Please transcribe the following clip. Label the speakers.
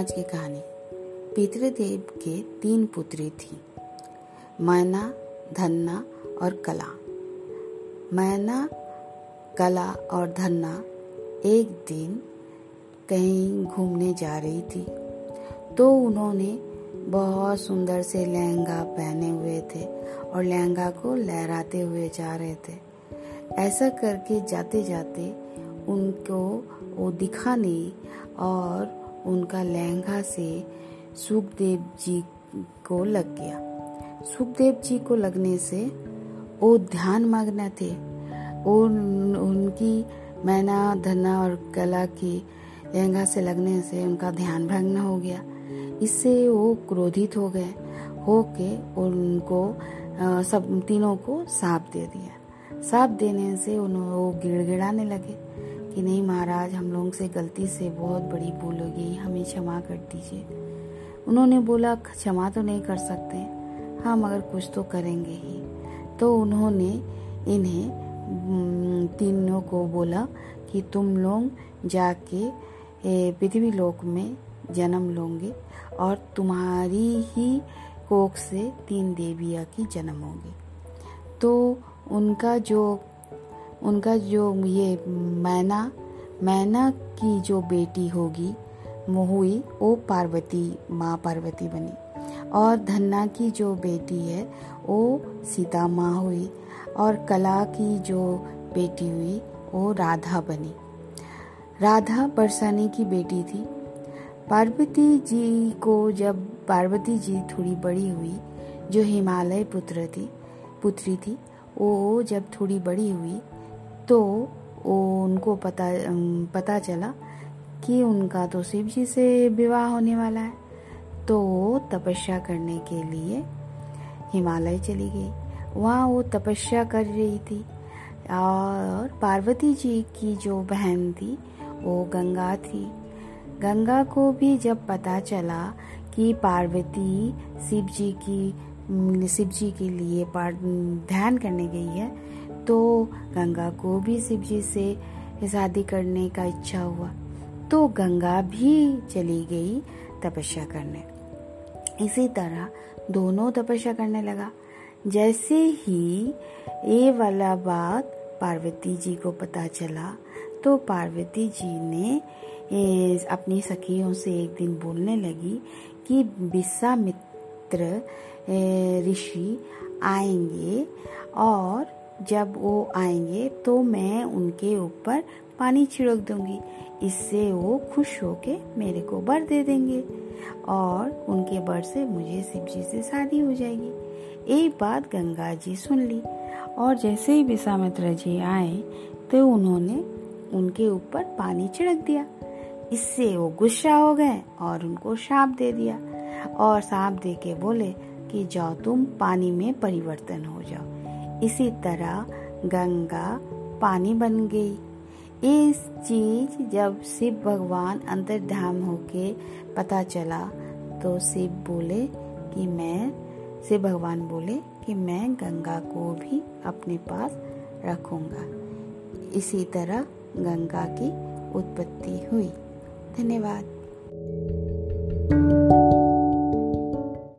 Speaker 1: आज की कहानी। पितृदेव के तीन पुत्री थी, मैना, धन्ना और कला। मैना, कला और धन्ना एक दिन कहीं घूमने जा रही थी तो उन्होंने बहुत सुंदर से लहंगा पहने हुए थे और लहंगा को लहराते हुए जा रहे थे। ऐसा करके जाते जाते उनको वो दिखा नहीं और उनका लहंगा से सुखदेव जी को लग गया। सुखदेव जी को लगने से वो ध्यान मग्न थे। उन, उनकी मैना धना और कला की लहंगा से लगने से उनका ध्यान भंग हो गया। इससे वो क्रोधित हो गए हो के उनको सब तीनों को साप दे दिया। साप देने से उन्होंने वो गिड़गिड़ाने लगे। कि नहीं महाराज, हम लोगों से गलती से बहुत बड़ी भूल हो गई, हमें क्षमा कर दीजिए। उन्होंने बोला, क्षमा तो नहीं कर सकते हाँ मगर कुछ तो करेंगे ही। तो उन्होंने इन्हें तीनों को बोला कि तुम लोग जाके पृथ्वी लोक में जन्म लोगे और तुम्हारी ही कोख से तीन देवियाँ की जन्म होगी। तो उनका जो उनका जो ये मैना मैना की जो बेटी होगी हुई वो पार्वती, माँ पार्वती बनी। और धन्ना की जो बेटी है, वो सीता माँ हुई। और कला की जो बेटी हुई, वो राधा बनी। राधा बरसाने की बेटी थी। पार्वती जी को जब, पार्वती जी थोड़ी बड़ी हुई, जो हिमालय पुत्र थी, पुत्री थी, वो जब थोड़ी बड़ी हुई तो उनको पता पता चला कि उनका तो शिव जी से विवाह होने वाला है। तो वो तपस्या करने के लिए हिमालय चली गई। वहाँ वो तपस्या कर रही थी और पार्वती जी की जो बहन थी, वो गंगा थी। गंगा को भी जब पता चला कि पार्वती शिव जी की शिव जी के लिए ध्यान करने गई है तो गंगा को भी शिव जी से शादी करने का इच्छा हुआ। तो गंगा भी चली गई तपस्या करने। इसी तरह दोनों तपस्या करने लगा। जैसे ही ये वाला बात पार्वती जी को पता चला तो पार्वती जी ने अपनी सखियों से एक दिन बोलने लगी कि विश्वामित्र ऋषि आएँगे और जब वो आएँगे तो मैं उनके ऊपर पानी छिड़क दूँगी। इससे वो खुश होके मेरे को बर दे देंगे और उनके बर से मुझे शिव जी से शादी हो जाएगी। एक बात गंगा जी सुन ली और जैसे ही विश्वामित्र जी आए तो उन्होंने उनके ऊपर पानी छिड़क दिया। इससे वो गुस्सा हो गए और उनको साप दे दिया और साप दे के बोले कि जाओ तुम पानी में परिवर्तन हो जाओ। इसी तरह गंगा, पानी बन गई। इस चीज़ जब शिव भगवान अंतर्धाम होके पता चला तो शिव बोले कि मैं, शिव भगवान बोले कि मैं गंगा को भी अपने पास रखूँगा। इसी तरह गंगा की उत्पत्ति हुई। धन्यवाद।